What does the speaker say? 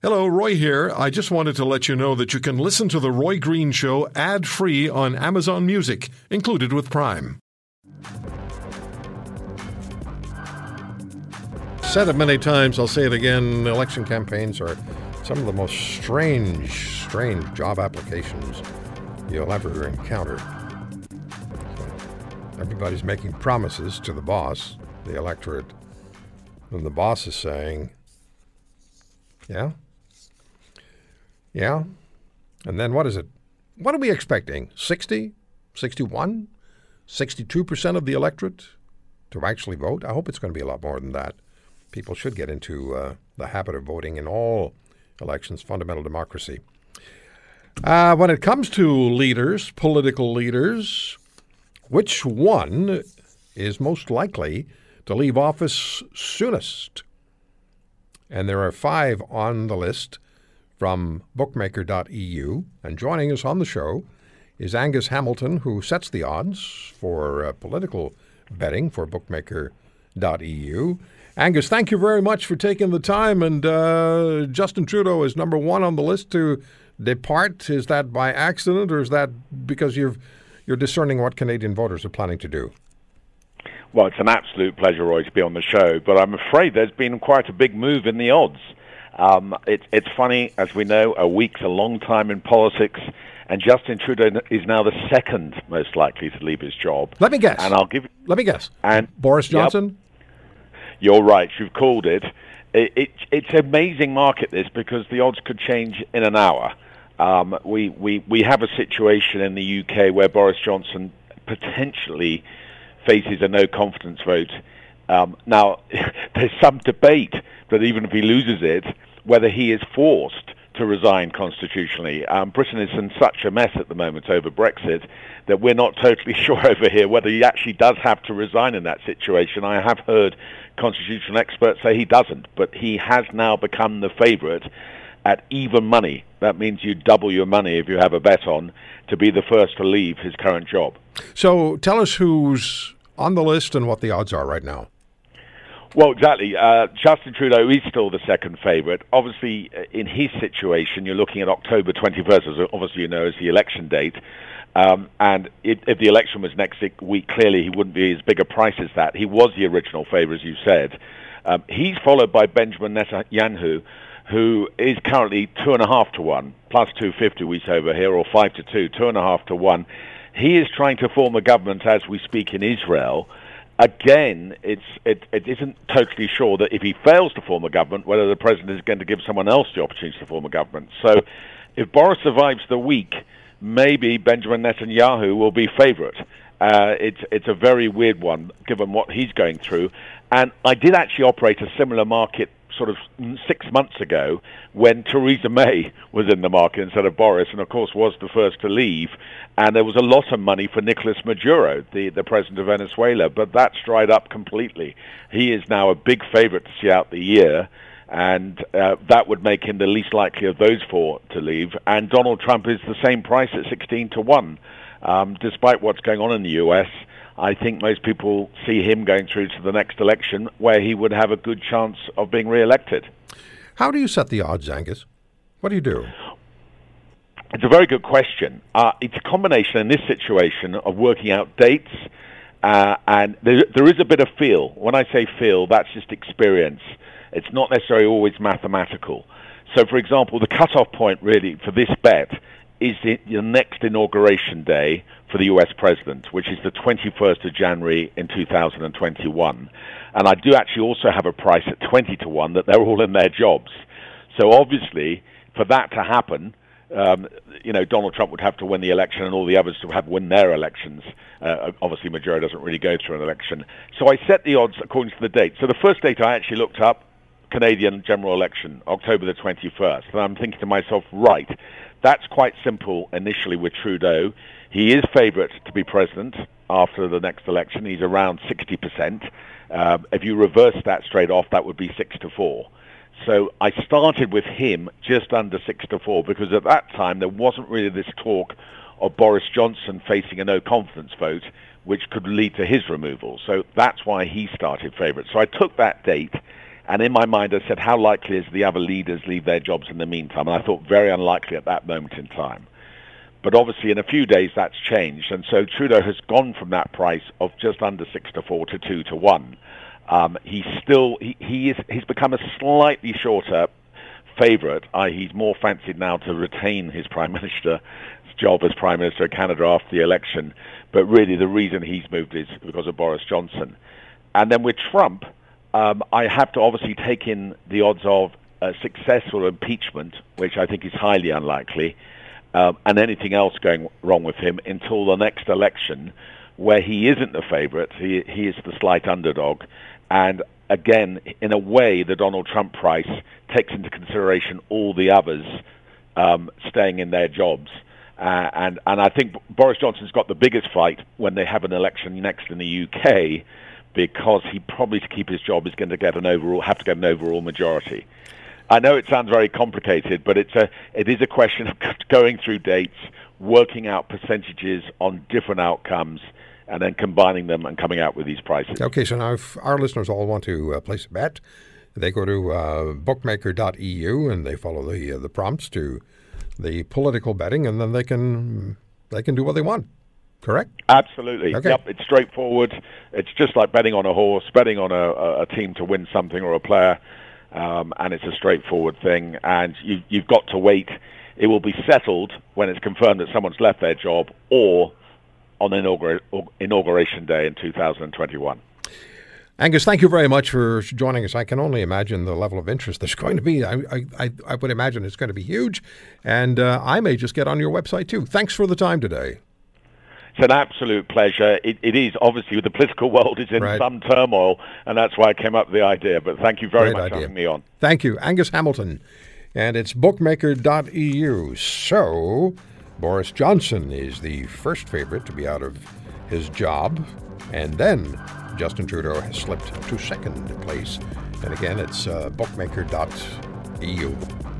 Hello, Roy here. I just wanted to let you know that you can listen to The Roy Green Show ad free on Amazon Music, included with Prime. Said it many times, I'll say it again. Election campaigns are some of the most strange, strange job applications you'll ever encounter. Everybody's making promises to the boss, the electorate, and the boss is saying, Yeah, yeah. And then what is it? What are we expecting? 60? 61? 62% of the electorate to actually vote? I hope it's going to be a lot more than that. People should get into uh, the habit of voting in all elections, fundamental democracy. Uh, when it comes to leaders, political leaders, which one is most likely to leave office soonest? And there are five on the list from bookmaker.eu. And joining us on the show is Angus Hamilton, who sets the odds for uh, political betting for bookmaker.eu. Angus, thank you very much for taking the time. And uh, Justin Trudeau is number one on the list to depart. Is that by accident, or is that because you've you're discerning what Canadian voters are planning to do? Well, it's an absolute pleasure, Roy, to be on the show. But I'm afraid there's been quite a big move in the odds. Um, it, it's funny, as we know, a week's a long time in politics, and Justin Trudeau is now the second most likely to leave his job. Let me guess. And I'll give. Let me guess. And Boris Johnson. Yep, you're right. You've called it. it, it it's amazing market this because the odds could change in an hour. Um, we, we, we have a situation in the UK where Boris Johnson potentially faces a no confidence vote. Um, now, there's some debate that even if he loses it, whether he is forced to resign constitutionally. Um, Britain is in such a mess at the moment over Brexit that we're not totally sure over here whether he actually does have to resign in that situation. I have heard constitutional experts say he doesn't, but he has now become the favourite at even money. That means you double your money if you have a bet on to be the first to leave his current job. So tell us who's on the list and what the odds are right now. Well, exactly. Uh, Justin Trudeau is still the second favourite. Obviously, uh, in his situation, you're looking at October 21st, as obviously you know, as the election date. Um, and it, if the election was next week, clearly he wouldn't be as big a price as that. He was the original favourite, as you said. Um, he's followed by Benjamin Netanyahu, who is currently two and a half to one, plus 250 we say over here, or five to two, two and a half to one. He is trying to form a government as we speak in Israel again, it's, it, it isn't totally sure that if he fails to form a government, whether the president is going to give someone else the opportunity to form a government. So if Boris survives the week, maybe Benjamin Netanyahu will be favourite. Uh, it's it's a very weird one given what he's going through, and I did actually operate a similar market sort of six months ago when Theresa May was in the market instead of Boris, and of course was the first to leave. And there was a lot of money for Nicolas Maduro, the, the president of Venezuela, but that's dried up completely. He is now a big favorite to see out the year and uh, that would make him the least likely of those four to leave. And Donald Trump is the same price at 16 to 1. Um, despite what's going on in the U.S., I think most people see him going through to the next election where he would have a good chance of being re-elected. How do you set the odds, Angus? What do you do? It's a very good question. Uh, it's a combination in this situation of working out dates, uh, and there, there is a bit of feel. When I say feel, that's just experience. It's not necessarily always mathematical. So, for example, the cutoff point really for this bet is the, the next inauguration day for the US president, which is the 21st of January in 2021. And I do actually also have a price at 20 to 1 that they're all in their jobs. So obviously, for that to happen, um, you know, Donald Trump would have to win the election and all the others to have win their elections. Uh, obviously, Maduro doesn't really go through an election. So I set the odds according to the date. So the first date I actually looked up, Canadian general election, October the 21st. And I'm thinking to myself, right, that's quite simple initially with Trudeau. He is favourite to be president after the next election. He's around 60%. Uh, if you reverse that straight off, that would be 6 to 4. So I started with him just under 6 to 4 because at that time there wasn't really this talk of Boris Johnson facing a no confidence vote, which could lead to his removal. So that's why he started favourite. So I took that date And in my mind, I said, how likely is the other leaders leave their jobs in the meantime? And I thought very unlikely at that moment in time. But obviously, in a few days, that's changed, and so Trudeau has gone from that price of just under six to four to two to one. Um, he's still he, he is he's become a slightly shorter favourite. he's more fancied now to retain his prime minister job as prime minister of Canada after the election. But really, the reason he's moved is because of Boris Johnson. And then with Trump, um, I have to obviously take in the odds of a successful impeachment, which I think is highly unlikely um, and anything else going wrong with him until the next election, where he isn't the favourite. He he is the slight underdog, and again, in a way, the Donald Trump price takes into consideration all the others um, staying in their jobs. Uh, and and I think Boris Johnson's got the biggest fight when they have an election next in the UK, because he probably to keep his job is going to get an overall have to get an overall majority. I know it sounds very complicated, but it's a it is a question of going through dates, working out percentages on different outcomes, and then combining them and coming out with these prices. Okay, so now if our listeners all want to uh, place a bet, they go to uh, bookmaker.eu and they follow the uh, the prompts to the political betting, and then they can they can do what they want. Correct? Absolutely. Okay. Yep, it's straightforward. It's just like betting on a horse, betting on a, a team to win something or a player um, and it's a straightforward thing. And you, you've got to wait. It will be settled when it's confirmed that someone's left their job, or on inaugura- inauguration day in 2021. Angus, thank you very much for joining us. I can only imagine the level of interest there's going to be. I, I, I would imagine it's going to be huge. And uh, I may just get on your website too. Thanks for the time today. It's an absolute pleasure. It, it is obviously the political world is in right. some turmoil, and that's why I came up with the idea. But thank you very Great much for having me on. Thank you, Angus Hamilton, and it's bookmaker.eu. So Boris Johnson is the first favorite to be out of his job, and then Justin Trudeau has slipped to second place. And again, it's uh, bookmaker.eu.